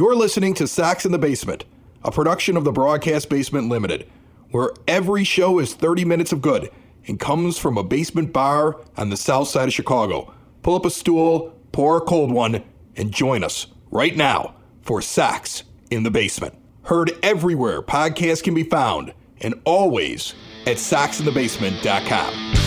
You're listening to Sax in the Basement, a production of the Broadcast Basement Limited, where every show is 30 minutes of good and comes from a basement bar on the south side of Chicago. Pull up a stool, pour a cold one, and join us right now for Sax in the Basement. Heard everywhere podcasts can be found and always at saxinthebasement.com.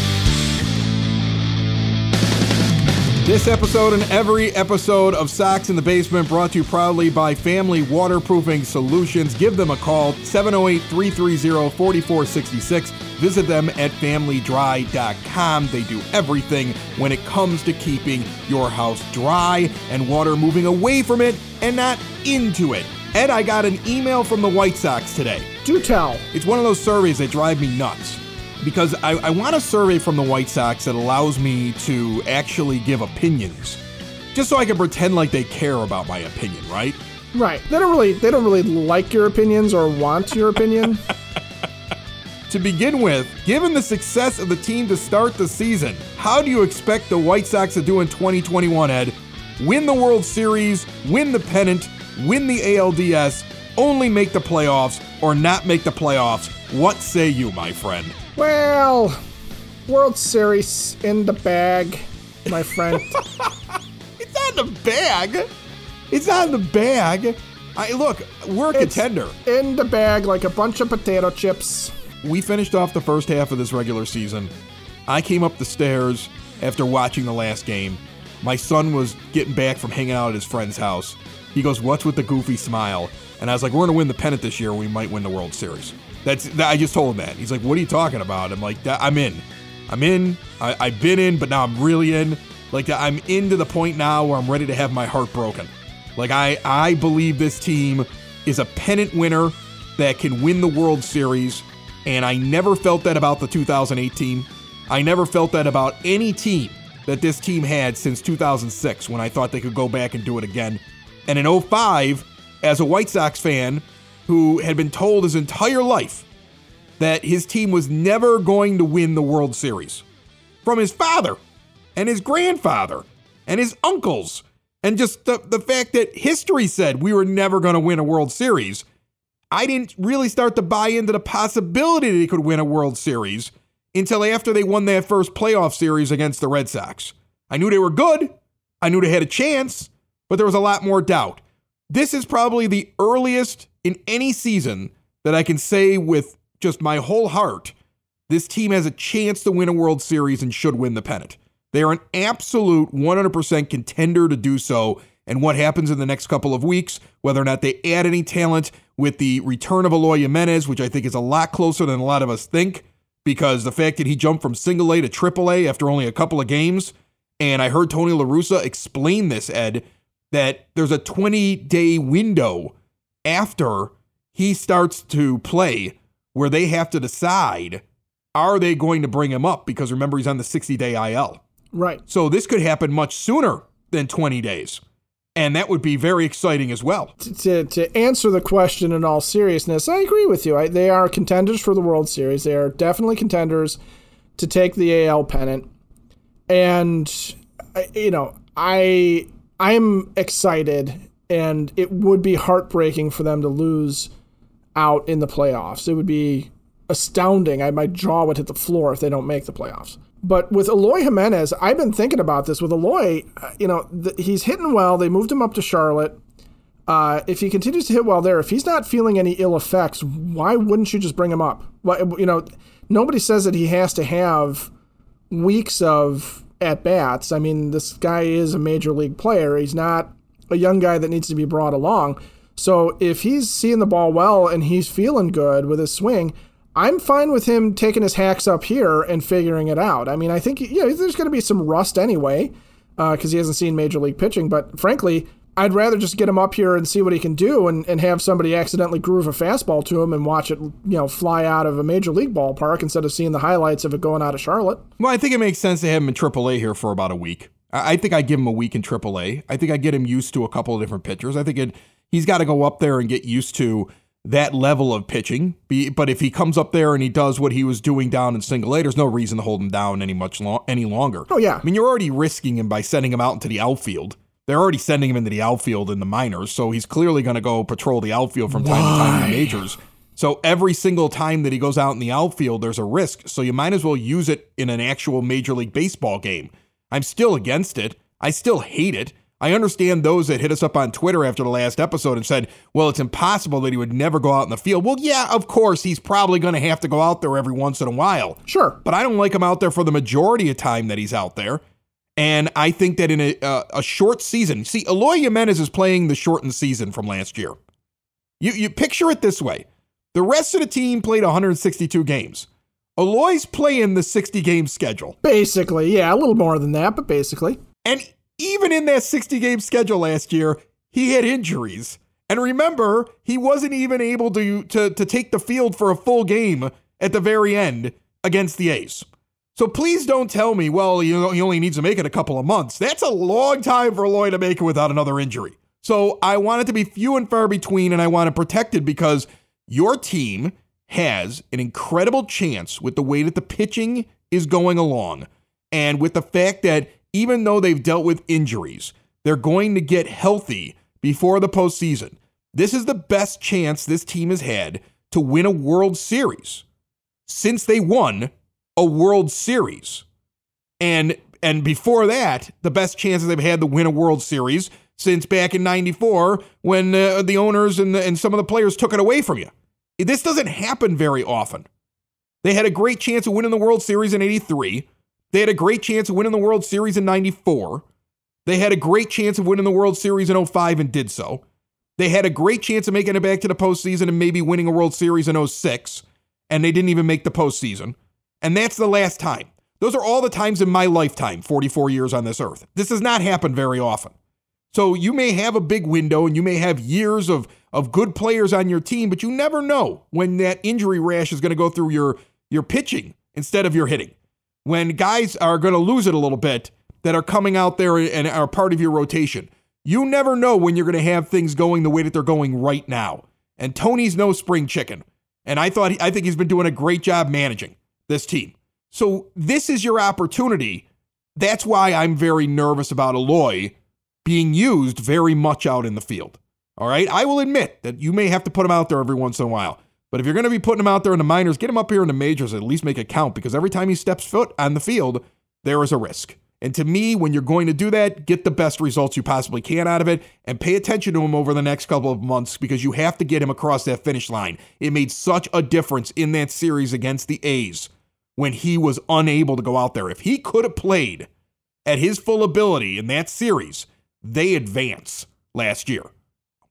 This episode and every episode of Sax in the Basement brought to you proudly by Family Waterproofing Solutions. Give them a call, 708 330 4466. Visit them at familydry.com. They do everything when it comes to keeping your house dry and water moving away from it and not into it. Ed, I got an email from the White Sox today. Do tell. It's one of those surveys that drive me nuts because I, I want a survey from the White Sox that allows me to actually give opinions, just so I can pretend like they care about my opinion, right? Right. They don't really they don't really like your opinions or want your opinion. To begin with, given the success of the team to start the season, how do you expect the White Sox to do in 2021, Ed? Win the World Series, win the pennant, win the ALDS, only make the playoffs, or not make the playoffs? What say you, my friend? Well, World Series in the bag, my friend. It's not in the bag. It's not in the bag. I look, we're a It's contender. in the bag like a bunch of potato chips. We finished off the first half of this regular season. I came up the stairs after watching the last game. My son was getting back from hanging out at his friend's house. He goes, "What's with the goofy smile?" And I was like, "We're gonna win the pennant this year. We might win the World Series." That's that, I just told him that. He's like, "What are you talking about?" I'm like, "That- "I'm in. I'm in. I, I've been in, but now I'm really in. Like I'm into the point now where I'm ready to have my heart broken. Like I I believe this team is a pennant winner that can win the World Series, and I never felt that about the 2018. I never felt that about any team that this team had since 2006 when I thought they could go back and do it again. And in 05, as a White Sox fan who had been told his entire life that his team was never going to win the World Series from his father and his grandfather and his uncles, and just the, the fact that history said we were never going to win a World Series. I didn't really start to buy into the possibility that he could win a World Series until after they won that first playoff series against the Red Sox. I knew they were good, I knew they had a chance, but there was a lot more doubt. This is probably the earliest in any season that I can say with just my whole heart this team has a chance to win a World Series and should win the pennant. They are an absolute 100% contender to do so. And what happens in the next couple of weeks, whether or not they add any talent with the return of Eloy Jimenez, which I think is a lot closer than a lot of us think, because the fact that he jumped from single A to triple A after only a couple of games, and I heard Tony La Russa explain this, Ed, that there's a 20 day window after he starts to play where they have to decide are they going to bring him up? Because remember, he's on the 60 day IL. Right. So this could happen much sooner than 20 days. And that would be very exciting as well. To, to answer the question in all seriousness, I agree with you. I, they are contenders for the World Series. They are definitely contenders to take the AL pennant. And you know, I I'm excited and it would be heartbreaking for them to lose out in the playoffs. It would be astounding. I my jaw would hit the floor if they don't make the playoffs. But with Eloy Jimenez, I've been thinking about this. With Eloy, uh, you know, he's hitting well. They moved him up to Charlotte. Uh, if he continues to hit well there, if he's not feeling any ill effects, why wouldn't you just bring him up? Why, you know, nobody says that he has to have weeks of at bats. I mean, this guy is a major league player. He's not a young guy that needs to be brought along. So if he's seeing the ball well and he's feeling good with his swing, I'm fine with him taking his hacks up here and figuring it out. I mean, I think yeah, there's going to be some rust anyway uh, because he hasn't seen major league pitching. But frankly, I'd rather just get him up here and see what he can do and, and have somebody accidentally groove a fastball to him and watch it, you know, fly out of a major league ballpark instead of seeing the highlights of it going out of Charlotte. Well, I think it makes sense to have him in AAA here for about a week. I think I give him a week in AAA. I think I get him used to a couple of different pitchers. I think it, he's got to go up there and get used to that level of pitching. But if he comes up there and he does what he was doing down in single A, there's no reason to hold him down any much lo- any longer. Oh, yeah. I mean, you're already risking him by sending him out into the outfield they're already sending him into the outfield in the minors, so he's clearly going to go patrol the outfield from time to time in the majors. So every single time that he goes out in the outfield, there's a risk. So you might as well use it in an actual Major League Baseball game. I'm still against it. I still hate it. I understand those that hit us up on Twitter after the last episode and said, well, it's impossible that he would never go out in the field. Well, yeah, of course, he's probably going to have to go out there every once in a while. Sure. But I don't like him out there for the majority of time that he's out there. And I think that in a, uh, a short season, see, Eloy Jimenez is playing the shortened season from last year. You, you picture it this way the rest of the team played 162 games. Eloy's playing the 60 game schedule. Basically, yeah, a little more than that, but basically. And even in that 60 game schedule last year, he had injuries. And remember, he wasn't even able to, to, to take the field for a full game at the very end against the A's. So please don't tell me, well, you know, he only needs to make it a couple of months. That's a long time for Eloy to make it without another injury. So I want it to be few and far between, and I want it protected because your team has an incredible chance with the way that the pitching is going along and with the fact that even though they've dealt with injuries, they're going to get healthy before the postseason. This is the best chance this team has had to win a World Series since they won a World Series. And and before that, the best chances they've had to win a World Series since back in 94 when uh, the owners and, the, and some of the players took it away from you. This doesn't happen very often. They had a great chance of winning the World Series in 83. They had a great chance of winning the World Series in 94. They had a great chance of winning the World Series in 05 and did so. They had a great chance of making it back to the postseason and maybe winning a World Series in 06, and they didn't even make the postseason. And that's the last time. Those are all the times in my lifetime, 44 years on this earth. This does not happen very often. So you may have a big window and you may have years of, of good players on your team, but you never know when that injury rash is going to go through your, your pitching instead of your hitting. When guys are going to lose it a little bit that are coming out there and are part of your rotation. You never know when you're going to have things going the way that they're going right now. And Tony's no spring chicken. And I thought I think he's been doing a great job managing this team. So this is your opportunity. That's why I'm very nervous about Eloy being used very much out in the field. All right. I will admit that you may have to put him out there every once in a while. But if you're going to be putting him out there in the minors, get him up here in the majors, at least make it count because every time he steps foot on the field, there is a risk. And to me, when you're going to do that, get the best results you possibly can out of it and pay attention to him over the next couple of months because you have to get him across that finish line. It made such a difference in that series against the A's when he was unable to go out there. If he could have played at his full ability in that series, they advance last year.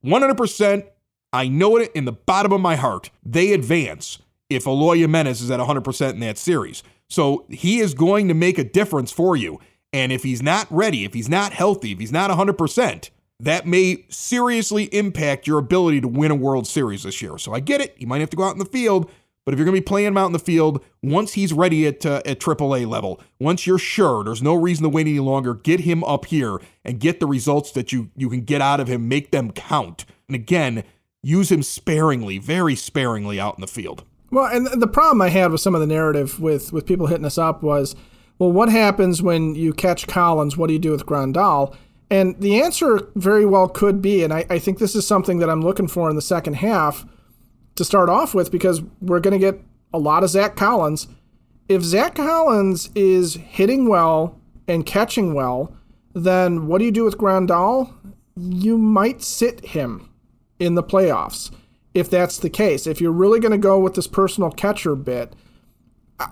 100%, I know it in the bottom of my heart. They advance if Aloya Jimenez is at 100% in that series. So he is going to make a difference for you. And if he's not ready, if he's not healthy, if he's not 100%, that may seriously impact your ability to win a World Series this year. So I get it. You might have to go out in the field, but if you're going to be playing him out in the field, once he's ready at uh, at AAA level, once you're sure there's no reason to wait any longer, get him up here and get the results that you you can get out of him, make them count. And again, use him sparingly, very sparingly out in the field. Well, and the problem I had with some of the narrative with with people hitting us up was, well, what happens when you catch Collins? What do you do with Grandal? And the answer very well could be, and I, I think this is something that I'm looking for in the second half to start off with because we're going to get a lot of Zack Collins. If Zack Collins is hitting well and catching well, then what do you do with Grandal? You might sit him in the playoffs if that's the case. If you're really going to go with this personal catcher bit,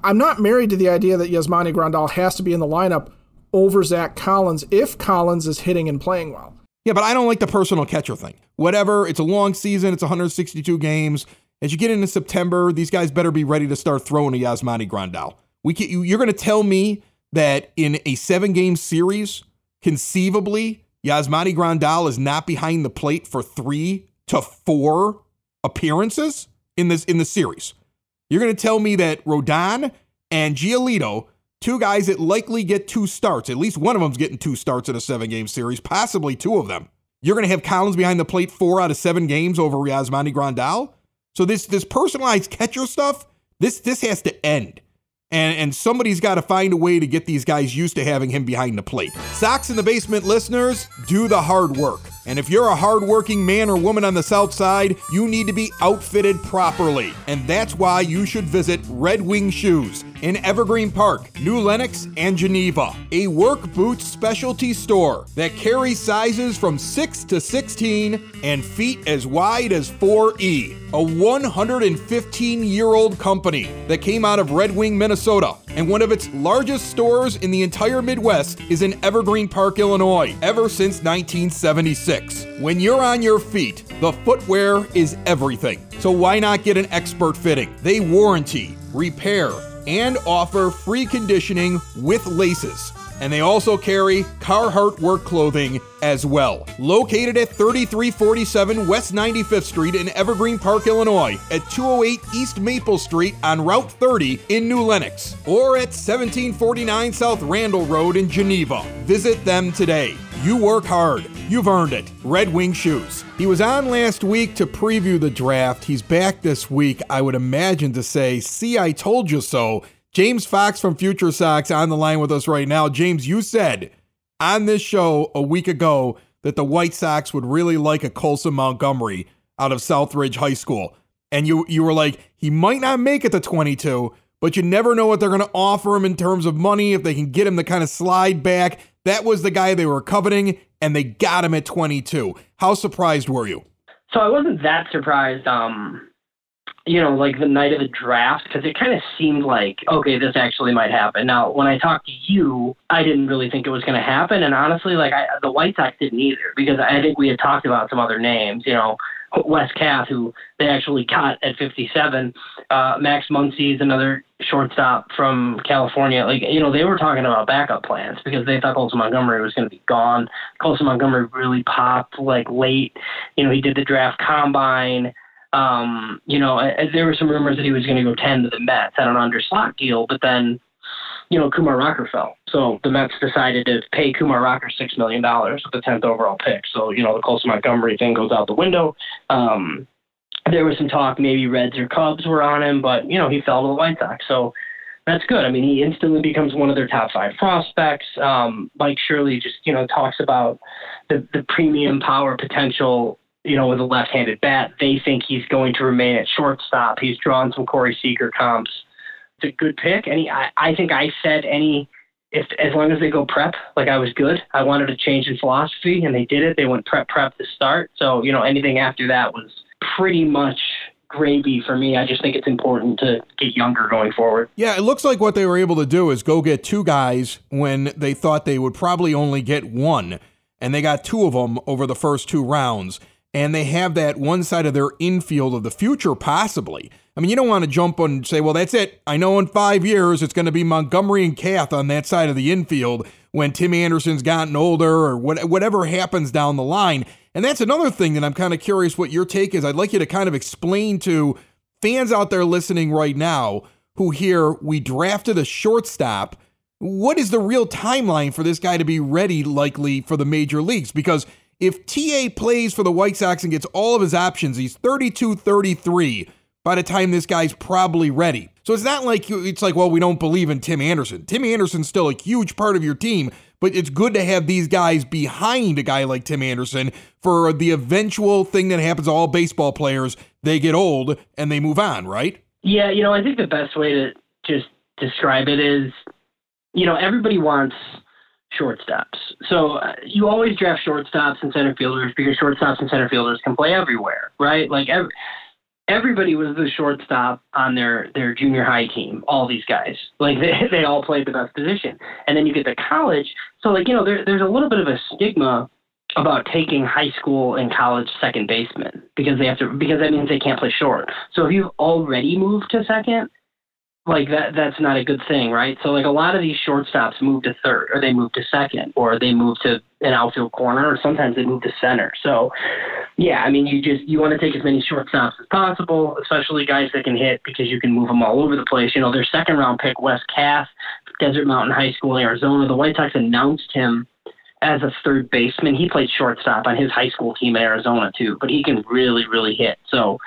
I'm not married to the idea that Yasmani Grandal has to be in the lineup over Zach Collins if Collins is hitting and playing well. Yeah, but I don't like the personal catcher thing. Whatever, it's a long season, it's 162 games. As you get into September, these guys better be ready to start throwing a Yasmani Grandal. We can, you're going to tell me that in a seven game series, conceivably, Yasmani Grandal is not behind the plate for three to four appearances in this in the series. You're going to tell me that Rodon and Giolito Two guys that likely get two starts. At least one of them's getting two starts in a seven game series, possibly two of them. You're going to have Collins behind the plate four out of seven games over Yasmani Grandal. So this this personalized catcher stuff, this this has to end. And, and somebody's got to find a way to get these guys used to having him behind the plate. Sax in the Basement listeners, do the hard work. And if you're a hardworking man or woman on the South Side, you need to be outfitted properly. And that's why you should visit Red Wing Shoes in Evergreen Park, New Lenox, and Geneva. A work boots specialty store that carries sizes from 6 to 16 and feet as wide as 4E. A 115 year old company that came out of Red Wing, Minnesota, and one of its largest stores in the entire Midwest is in Evergreen Park, Illinois, ever since 1976. When you're on your feet, the footwear is everything. So why not get an expert fitting? They warranty, repair, and offer free conditioning with laces. And they also carry Carhartt work clothing as well. Located at 3347 West 95th Street in Evergreen Park, Illinois, at 208 East Maple Street on Route 30 in New Lenox, or at 1749 South Randall Road in Geneva. Visit them today. You work hard. You've earned it. Red Wing Shoes. He was on last week to preview the draft. He's back this week, I would imagine, to say, See, I told you so. James Fox from Future Sox on the line with us right now. James, you said on this show a week ago that the White Sox would really like a Colson Montgomery out of Southridge High School. And you you were like, he might not make it to 22, but you never know what they're going to offer him in terms of money if they can get him to kind of slide back. That was the guy they were coveting, and they got him at 22. How surprised were you? So I wasn't that surprised. Um, you know, like the night of the draft, because it kind of seemed like, okay, this actually might happen. Now, when I talked to you, I didn't really think it was going to happen, and honestly, like I, the White Sox didn't either, because I think we had talked about some other names. You know, Wes Kath, who they actually got at 57. Uh, Max Muncy is another shortstop from California. Like, you know, they were talking about backup plans because they thought Colson Montgomery was going to be gone. Colson Montgomery really popped like late. You know, he did the draft combine. Um, you know, there were some rumors that he was going to go 10 to the Mets at an under slot deal, but then, you know, Kumar Rocker fell. So the Mets decided to pay Kumar Rocker $6 million with the 10th overall pick. So, you know, the Colson Montgomery thing goes out the window. Um, there was some talk maybe Reds or Cubs were on him, but, you know, he fell to the White Sox. So that's good. I mean, he instantly becomes one of their top five prospects. Um, Mike Shirley just, you know, talks about the, the premium power potential you know, with a left-handed bat. They think he's going to remain at shortstop. He's drawn some Corey Seager comps. It's a good pick. Any, I, I think I said any, if as long as they go prep, like I was good. I wanted a change in philosophy, and they did it. They went prep prep to start. So you know, anything after that was pretty much gravy for me. I just think it's important to get younger going forward. Yeah, it looks like what they were able to do is go get two guys when they thought they would probably only get one, and they got two of them over the first two rounds and they have that one side of their infield of the future, possibly. I mean, you don't want to jump on and say, well, that's it. I know in five years it's going to be Montgomery and Kath on that side of the infield when Tim Anderson's gotten older or what, whatever happens down the line. And that's another thing that I'm kind of curious what your take is. I'd like you to kind of explain to fans out there listening right now who hear we drafted a shortstop. What is the real timeline for this guy to be ready, likely, for the major leagues? Because if TA plays for the White Sox and gets all of his options, he's 32 33 by the time this guy's probably ready. So it's not like it's like, well, we don't believe in Tim Anderson. Tim Anderson's still a huge part of your team, but it's good to have these guys behind a guy like Tim Anderson for the eventual thing that happens to all baseball players. They get old and they move on, right? Yeah, you know, I think the best way to just describe it is, you know, everybody wants shortstops. So uh, you always draft shortstops and center fielders because shortstops and center fielders can play everywhere, right? Like every, everybody was the shortstop on their their junior high team. All these guys, like they they all played the best position. And then you get to college, so like you know there there's a little bit of a stigma about taking high school and college second basemen because they have to because that means they can't play short. So if you've already moved to second, like that that's not a good thing, right? So like a lot of these shortstops move to third or they move to second or they move to an outfield corner or sometimes they move to center. So yeah, I mean you just you want to take as many shortstops as possible, especially guys that can hit because you can move them all over the place. You know, their second round pick Wes Kath, Desert Mountain High School in Arizona, the White Sox announced him as a third baseman. He played shortstop on his high school team in Arizona too, but he can really really hit. So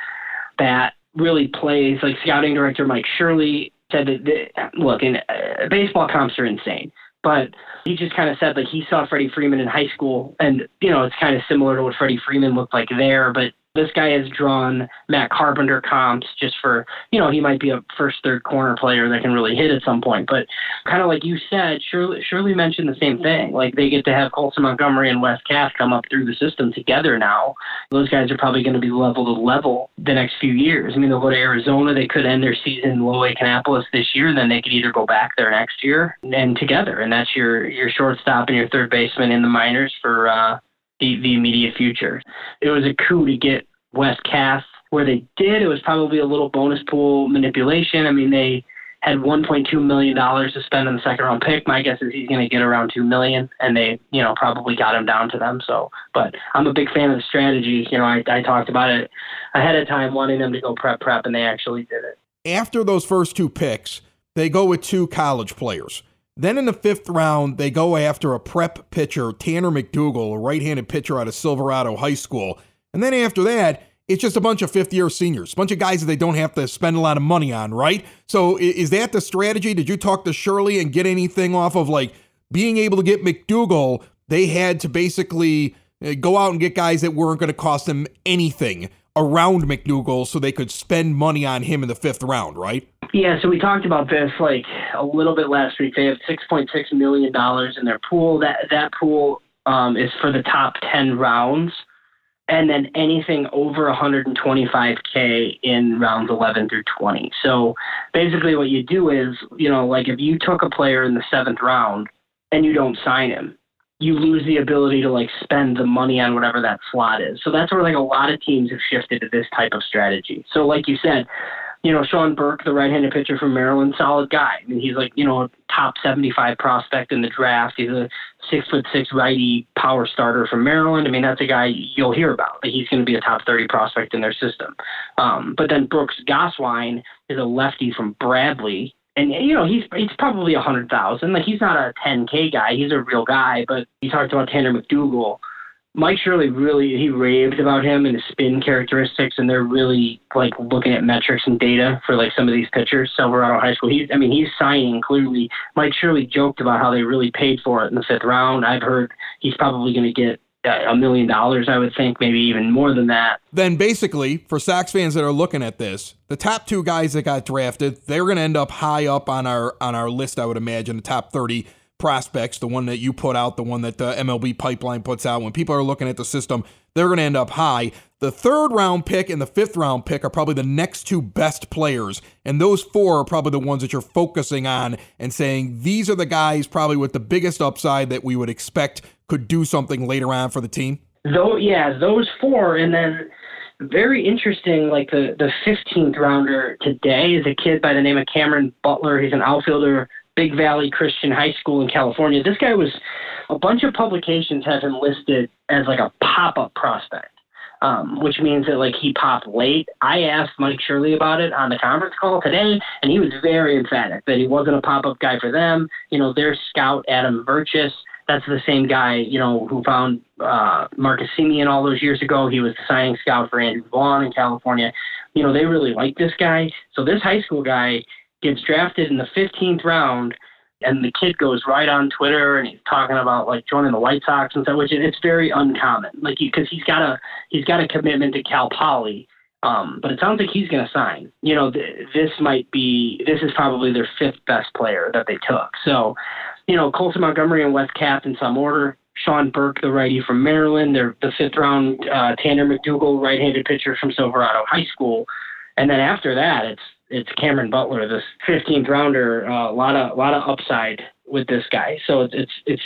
that really plays like scouting director Mike Shirley said that, that look, and uh, baseball comps are insane. But he just kind of said like he saw Freddie Freeman in high school, and you know it's kind of similar to what Freddie Freeman looked like there, but this guy has drawn Matt Carpenter comps just for, you know, he might be a first, third corner player that can really hit at some point. But kind of like you said, Shirley, Shirley mentioned the same thing. Like they get to have Colson Montgomery and Wes Kath come up through the system together now. Those guys are probably going to be level to level the next few years. I mean, they'll go to Arizona. They could end their season in Low A Kannapolis this year, and then they could either go back there next year and together. And that's your, your shortstop and your third baseman in the minors for, uh, the, the immediate future. It was a coup to get Wes Kath where they did. It was probably a little bonus pool manipulation. I mean, they had 1.2 million dollars to spend on the second round pick. My guess is he's going to get around two million, and they, you know, probably got him down to them. So, but I'm a big fan of the strategy. You know, I, I talked about it ahead of time, wanting them to go prep prep, and they actually did it. After those first two picks, they go with two college players. Then in the fifth round, they go after a prep pitcher, Tanner McDougal, a right handed pitcher out of Silverado High School. And then after that, it's just a bunch of fifth year seniors, a bunch of guys that they don't have to spend a lot of money on, right? So is that the strategy? Did you talk to Shirley and get anything off of like being able to get McDougal? They had to basically uh, go out and get guys that weren't going to cost them anything around McDougal so they could spend money on him in the fifth round, right? Yeah, so we talked about this like a little bit last week. They have six point six million dollars in their pool. That that pool um, is for the top ten rounds, and then anything over 125k in rounds 11 through 20. So basically, what you do is, you know, like if you took a player in the seventh round and you don't sign him, you lose the ability to like spend the money on whatever that slot is. So that's where like a lot of teams have shifted to this type of strategy. So like you said, you know, Sean Burke, the right-handed pitcher from Maryland, solid guy. I mean, he's like, you know, top 75 prospect in the draft. He's a six foot six righty power starter from Maryland. I mean, that's a guy you'll hear about. He's going to be a top 30 prospect in their system. Um, but then Brooks Gosswein is a lefty from Bradley and you know he's he's probably a hundred thousand. Like he's not a 10k guy. He's a real guy. But he talked about Tanner McDougal. Mike Shirley really he raved about him and his spin characteristics, and they're really like looking at metrics and data for like some of these pitchers. Silverado High School. He's I mean he's signing clearly. Mike Shirley joked about how they really paid for it in the fifth round. I've heard he's probably going to get a million dollars, I would think, maybe even more than that. Then basically, for Sox fans that are looking at this, the top two guys that got drafted, they're going to end up high up on our on our list. I would imagine the top thirty prospects, the one that you put out, the one that the MLB pipeline puts out. When people are looking at the system, they're going to end up high. The third round pick and the fifth round pick are probably the next two best players. And those four are probably the ones that you're focusing on and saying these are the guys probably with the biggest upside that we would expect could do something later on for the team? Though, yeah, those four. And then very interesting, like the, the 15th rounder today is a kid by the name of Cameron Butler. He's an outfielder, Big Valley Christian High School in California. This guy was, a bunch of publications have him listed as like a pop up prospect um, which means that like he popped late. I asked Mike Shirley about it on the conference call today, and he was very emphatic that he wasn't a pop up guy for them. You know, their scout Adam Virchis. That's the same guy, you know, who found uh, Marcus Semien all those years ago. He was the signing scout for Andrew Vaughn in California. You know, they really like this guy. So this high school guy gets drafted in the 15th round and the kid goes right on Twitter and he's talking about like joining the White Sox and stuff, which it's very uncommon. Like because he's got a he's got a commitment to Cal Poly, um, but it sounds like he's going to sign. You know, th- this might be this is probably their fifth best player that they took. So, you know, Colson Montgomery and Wes Kath in some order. Sean Burke, the righty from Maryland. They're the fifth round. Uh, Tanner McDougal, right-handed pitcher from Silverado High School. And then after that, it's it's Cameron Butler, this 15th rounder. A uh, lot of lot of upside with this guy. So it's it's it's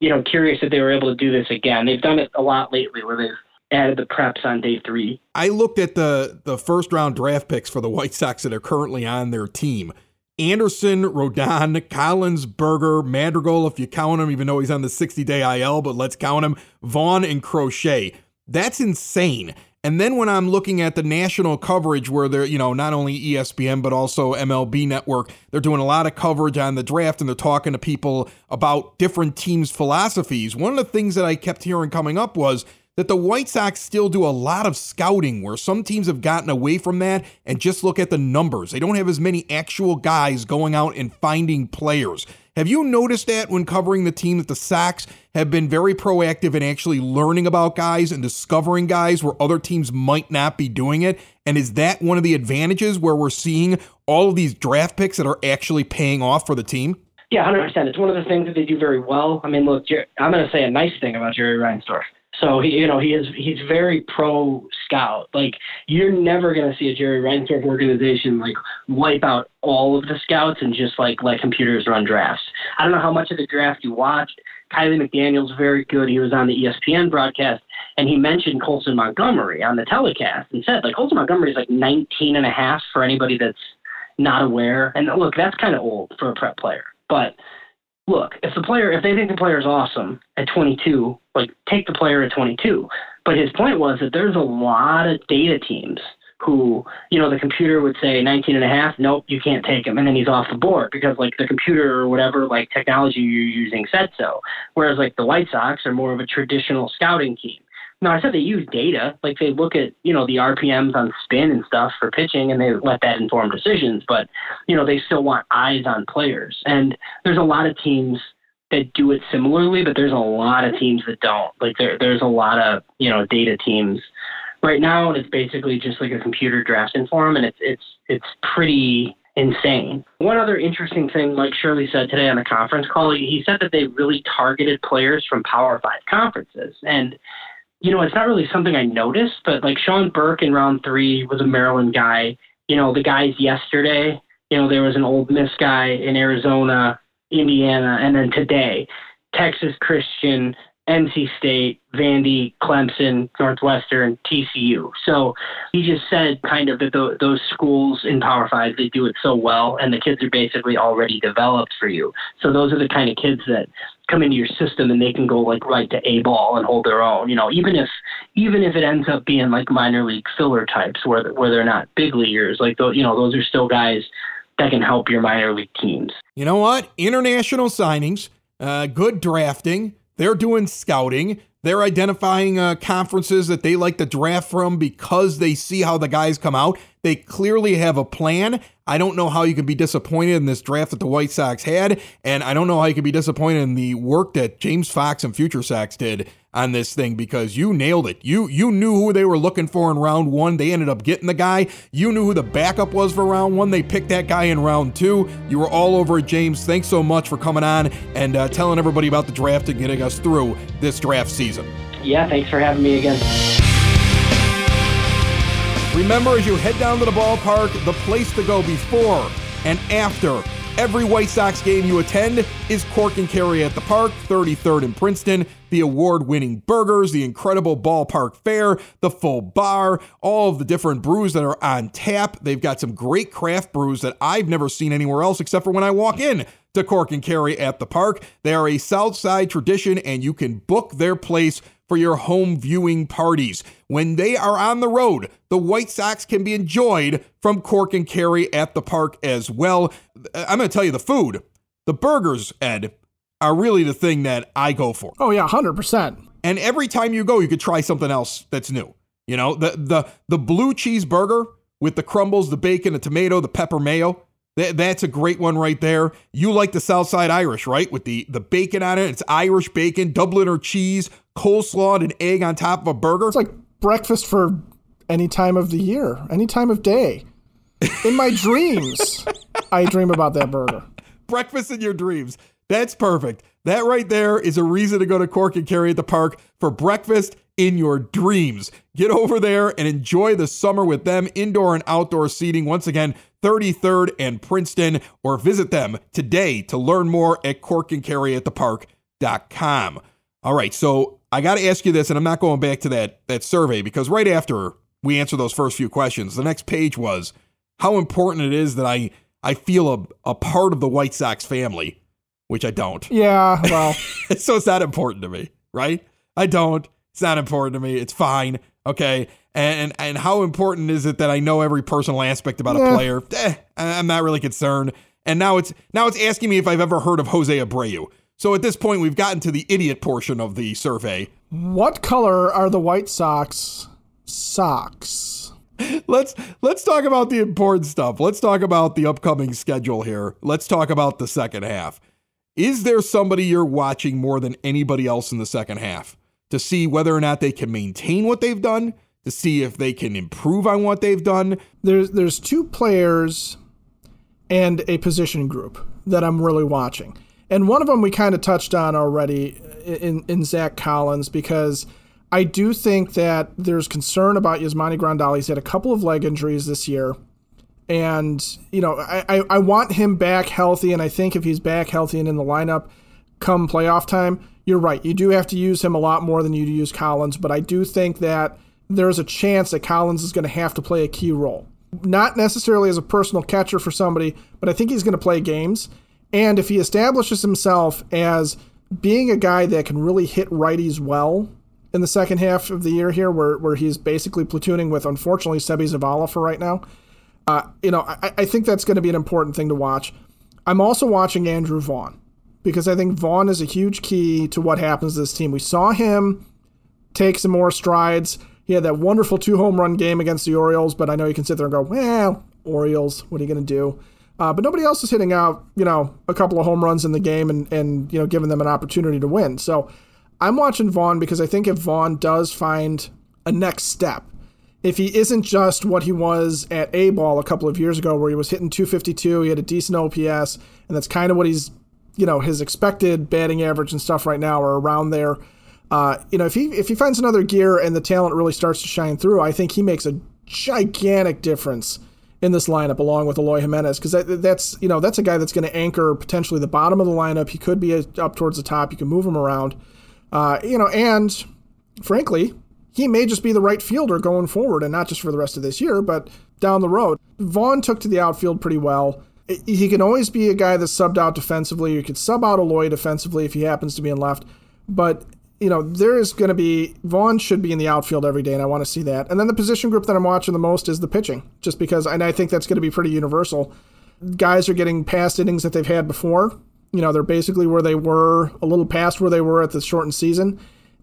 you know curious that they were able to do this again. They've done it a lot lately, where they've added the preps on day three. I looked at the the first round draft picks for the White Sox that are currently on their team. Anderson, Rodon, Collins, Burger, Madrigal, if you count him, even though he's on the 60 day IL, but let's count him, Vaughn and Crochet. That's insane. And then when I'm looking at the national coverage where they're, you know, not only ESPN, but also MLB Network, they're doing a lot of coverage on the draft and they're talking to people about different teams' philosophies. One of the things that I kept hearing coming up was that the White Sox still do a lot of scouting where some teams have gotten away from that and just look at the numbers. They don't have as many actual guys going out and finding players. Have you noticed that when covering the team that the Sox have been very proactive in actually learning about guys and discovering guys where other teams might not be doing it? And is that one of the advantages where we're seeing all of these draft picks that are actually paying off for the team? Yeah, hundred percent. It's one of the things that they do very well. I mean, look, I'm going to say a nice thing about Jerry Reinsdorf. So he, you know, he is he's very pro scout. Like you're never to see a Jerry Reinsdorf organization like wipe out all of the scouts and just like let computers run drafts. I don't know how much of the draft you watched. Kiley McDaniel's very good. He was on the ESPN broadcast and he mentioned Colson Montgomery on the telecast and said like Colson Montgomery is like 19 and a half for anybody that's not aware. And look, that's kind of old for a prep player. But look, if the player, if they think the player is awesome at 22, like take the player at 22. But his point was that there's a lot of data teams who, you know, the computer would say 19 and a half, nope, you can't take him. And then he's off the board because like the computer or whatever, like technology you're using said so. Whereas like the White Sox are more of a traditional scouting team. No, I said they use data. Like they look at, you know, the RPMs on spin and stuff for pitching and they let that inform decisions. But, you know, they still want eyes on players. And there's a lot of teams that do it similarly, but there's a lot of teams that don't. Like there there's a lot of, you know, data teams right now and it's basically just like a computer drafting form and it's it's it's pretty insane. One other interesting thing Mike Shirley said today on the conference call, he said that they really targeted players from Power Five conferences. And you know, it's not really something I noticed, but like Sean Burke in round three was a Maryland guy. You know, the guys yesterday, you know, there was an Ole Miss guy in Arizona, Indiana, and then today, Texas Christian, NC State, Vandy, Clemson, Northwestern, TCU. So he just said kind of that the, those schools in Power Five they do it so well, and the kids are basically already developed for you. So those are the kind of kids that come into your system and they can go like right to A ball and hold their own. You know, even if even if it ends up being like minor league filler types where where they're not big leaguers, like those you know those are still guys that can help your minor league teams. You know what? International signings, uh, good drafting they're doing scouting. They're identifying uh, conferences that they like to draft from because they see how the guys come out. They clearly have a plan. I don't know how you can be disappointed in this draft that the White Sox had, and I don't know how you can be disappointed in the work that James Fox and Future Sox did on this thing because you nailed it. You you knew who they were looking for in round one. They ended up getting the guy. You knew who the backup was for round one. They picked that guy in round two. You were all over it, James. Thanks so much for coming on and uh, telling everybody about the draft and getting us through this draft season. Yeah, thanks for having me again. Remember, as you head down to the ballpark, the place to go before and after every White Sox game you attend is Cork and Kerry at the Park, 33rd in Princeton. The award winning burgers, the incredible ballpark fare, the full bar, all of the different brews that are on tap. They've got some great craft brews that I've never seen anywhere else except for when I walk in to Cork and Kerry at the Park. They are a South Side tradition, and you can book their place for your home viewing parties. When they are on the road, the White Sox can be enjoyed from Cork and Kerry at the park as well. Uh, I'm going to tell you the food. The burgers, Ed, are really the thing that I go for. Oh yeah, 100%. And every time you go, you could try something else that's new. You know, the the the blue cheeseburger with the crumbles, the bacon, the tomato, the pepper mayo. That, that's a great one right there. You like the Southside Irish, right? With the the bacon on it. It's Irish bacon, Dubliner cheese, coleslaw, and an egg on top of a burger. It's like breakfast for any time of the year, any time of day. In my dreams, I dream about that burger. Breakfast in your dreams. That's perfect. That right there is a reason to go to Cork and Kerry at the park for breakfast in your dreams. Get over there and enjoy the summer with them, indoor and outdoor seating. Once again, 33rd and Princeton, or visit them today to learn more at corkandkerryatthepark.com. All right, so I got to ask you this, and I'm not going back to that that survey because right after we answer those first few questions, the next page was how important it is that I I feel a, a part of the White Sox family, which I don't. Yeah, well, so it's not important to me, right? I don't. It's not important to me. It's fine. Okay. And and how important is it that I know every personal aspect about yeah. a player? Eh, I'm not really concerned. And now it's now it's asking me if I've ever heard of Jose Abreu. So at this point, we've gotten to the idiot portion of the survey. What color are the White Sox socks? let's let's talk about the important stuff. Let's talk about the upcoming schedule here. Let's talk about the second half. Is there somebody you're watching more than anybody else in the second half to see whether or not they can maintain what they've done, to see if they can improve on what they've done? There's there's two players and a position group that I'm really watching. And one of them we kind of touched on already in, in Zack Collins because I do think that there's concern about Yasmani Grandal. He's had a couple of leg injuries this year. And, you know, I, I, I want him back healthy. And I think if he's back healthy and in the lineup come playoff time, you're right. You do have to use him a lot more than you use Collins. But I do think that there's a chance that Collins is going to have to play a key role. Not necessarily as a personal catcher for somebody, but I think he's going to play games. And if he establishes himself as being a guy that can really hit righties well in the second half of the year here, where, where he's basically platooning with, unfortunately, Seby Zavala for right now, uh, you know, I, I think that's going to be an important thing to watch. I'm also watching Andrew Vaughn because I think Vaughn is a huge key to what happens to this team. We saw him take some more strides. He had that wonderful two home run game against the Orioles, but I know you can sit there and go, well, Orioles, what are you going to do? Uh, but nobody else is hitting out, you know, a couple of home runs in the game and, and, you know, giving them an opportunity to win. So I'm watching Vaughn because I think if Vaughn does find a next step, if he isn't just what he was at A ball a couple of years ago, where he was hitting 252, he had a decent OPS, and that's kind of what he's, you know, his expected batting average and stuff right now are around there. Uh, you know, if he if he finds another gear and the talent really starts to shine through, I think he makes a gigantic difference in this lineup along with Eloy Jimenez because that, that's you know that's a guy that's going to anchor potentially the bottom of the lineup. He could be a, up towards the top. You can move him around, uh, you know, and frankly, he may just be the right fielder going forward, and not just for the rest of this year, but down the road. Vaughn took to the outfield pretty well. He can always be a guy that's subbed out defensively. You could sub out Eloy defensively if he happens to be in left, but you know, there is going to be Vaughn should be in the outfield every day, and I want to see that. And then the position group that I'm watching the most is the pitching, just because, and I think that's going to be pretty universal. Guys are getting past innings that they've had before. You know, they're basically where they were, a little past where they were at the shortened season.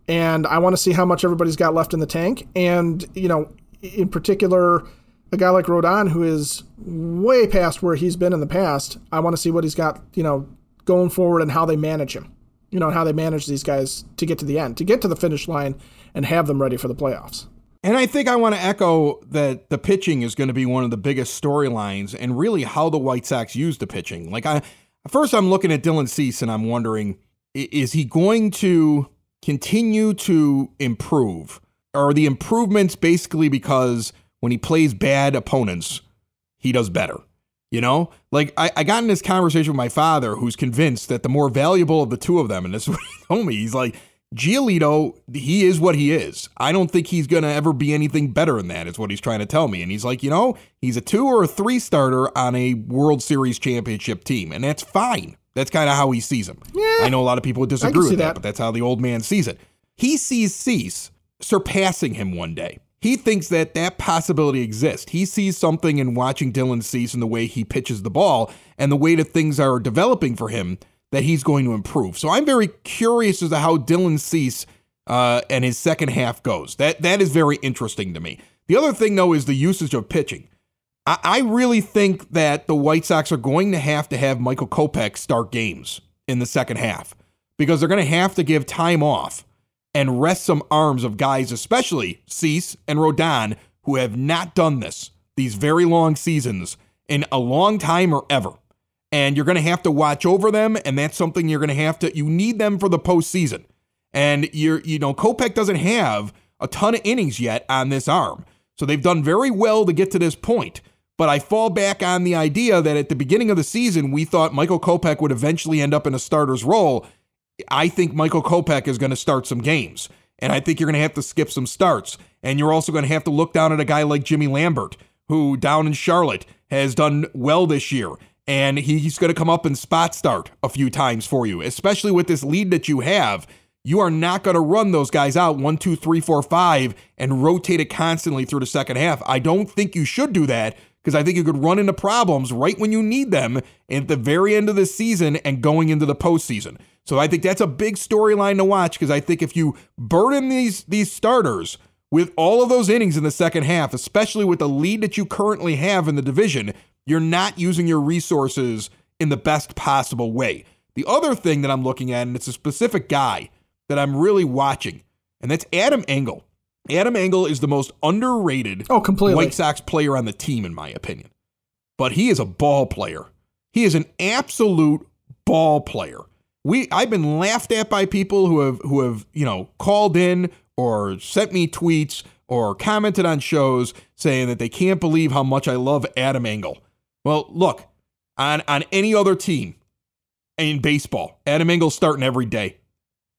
And I want to see how much everybody's got left in the tank. And, you know, in particular, a guy like Rodon, who is way past where he's been in the past, I want to see what he's got, you know, going forward and how they manage him you know, and how they manage these guys to get to the end, to get to the finish line and have them ready for the playoffs. And I think I want to echo that the pitching is going to be one of the biggest storylines and really how the White Sox use the pitching. Like I first I'm looking at Dylan Cease and I'm wondering is he going to continue to improve? Are the improvements basically because when he plays bad opponents, he does better? You know, like I, I got in this conversation with my father, who's convinced that the more valuable of the two of them, and this is what he told me, he's like, Giolito, he is what he is. I don't think he's going to ever be anything better than that, is what he's trying to tell me. And he's like, you know, he's a two or a three starter on a World Series championship team, and that's fine. That's kind of how he sees him. Yeah, I know a lot of people would disagree with that, that, but that's how the old man sees it. He sees Cease surpassing him one day he thinks that that possibility exists. He sees something in watching Dylan Cease and the way he pitches the ball and the way that things are developing for him that he's going to improve. So I'm very curious as to how Dylan Cease uh, and his second half goes. That that is very interesting to me. The other thing though is the usage of pitching. I, I really think that the White Sox are going to have to have Michael Kopech start games in the second half because they're going to have to give time off and rest some arms of guys, especially Cease and Rodon, who have not done this these very long seasons in a long time or ever. And you're going to have to watch over them, and that's something you're going to have to. You need them for the postseason, and you're you know Kopech doesn't have a ton of innings yet on this arm, so they've done very well to get to this point. But I fall back on the idea that at the beginning of the season, we thought Michael Kopech would eventually end up in a starter's role. I think Michael Kopech is going to start some games. And I think you're going to have to skip some starts. And you're also going to have to look down at a guy like Jimmy Lambert, who down in Charlotte has done well this year. And he's going to come up and spot start a few times for you, especially with this lead that you have. You are not going to run those guys out one, two, three, four, five and rotate it constantly through the second half. I don't think you should do that because I think you could run into problems right when you need them at the very end of the season and going into the postseason. So I think that's a big storyline to watch because I think if you burden these these starters with all of those innings in the second half, especially with the lead that you currently have in the division, you're not using your resources in the best possible way. The other thing that I'm looking at, and it's a specific guy that I'm really watching, and that's Adam Engel. Adam Engel is the most underrated Oh, completely. White Sox player on the team, in my opinion. But he is a ball player. He is an absolute ball player. We I've been laughed at by people who have who have, you know, called in or sent me tweets or commented on shows saying that they can't believe how much I love Adam Engel. Well, look, on on any other team in baseball, Adam Engel's starting every day.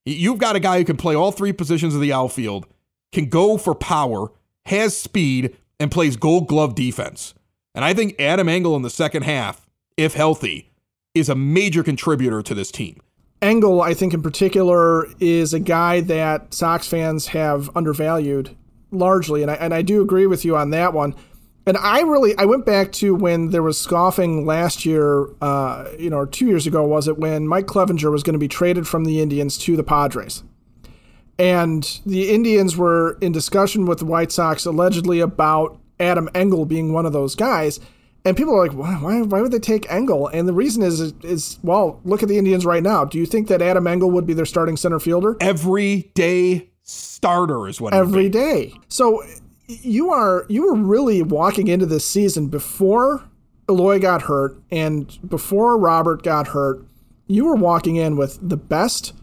You've got a guy who can play all three positions of the outfield, can go for power, has speed, and plays gold glove defense. And I think Adam Engel in the second half, if healthy, is a major contributor to this team. Engel, I think in particular, is a guy that Sox fans have undervalued largely, and I, and I do agree with you on that one. And I really, I went back to when there was scoffing last year, uh, you know, or two years ago, was it when Mike Clevinger was going to be traded from the Indians to the Padres? And the Indians were in discussion with the White Sox allegedly about Adam Engel being one of those guys. And people are like, why, why, why would they take Engel? And the reason is, is, well, look at the Indians right now. Do you think that Adam Engel would be their starting center fielder? Every day starter is what Every day. So you are you were really walking into this season before Eloy got hurt and before Robert got hurt. You were walking in with the best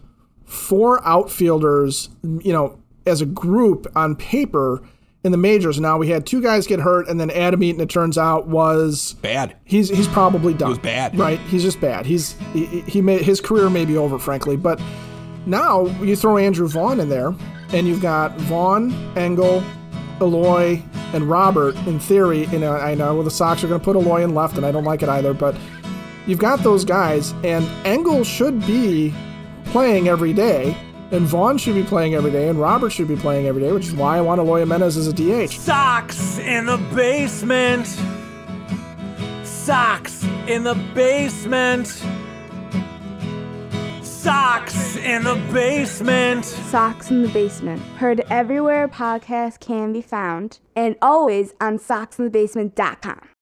four outfielders, you know, as a group on paper in the majors. Now we had two guys get hurt, and then Adam Eaton. It turns out was Bad. he's he's probably done. was bad. right? He's just bad. He's he, he may his career may be over, frankly. But now you throw Andrew Vaughn in there, and you've got Vaughn, Engel, Eloy, and Robert. In theory, you know, I know the Sox are going to put Eloy in left, and I don't like it either. But you've got those guys, and Engel should be playing every day. And Vaughn should be playing every day, and Robert should be playing every day, which is why I want Eloy Jimenez as a DH. Sox in the basement. Sox in the basement. Sox in the basement. Sox in the Basement. Heard everywhere podcasts can be found and always on soxinthebasement.com.